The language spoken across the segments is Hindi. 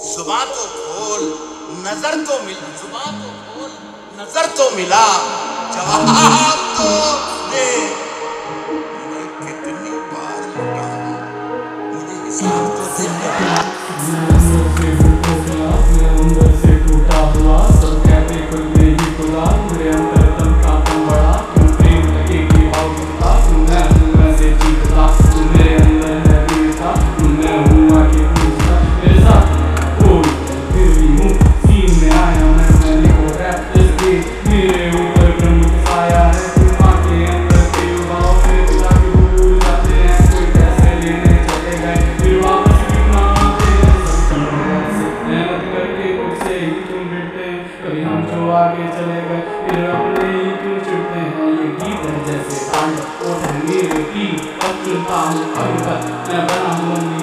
सुबह तो खोल, नज़र तो मिला सुबह तो खोल, नज़र तो मिला, जवाब तो दे। कितनी बार मुझे हिसाब तो दे। ही तुम मिटते कभी हम जो आगे चले गए, फिर अपने ही तुम छुटते हैं? ये गीत है जैसे पांड और धनी की अब चुनता हूँ अभी मैं बना हूँ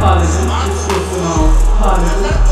Politics, parle, je.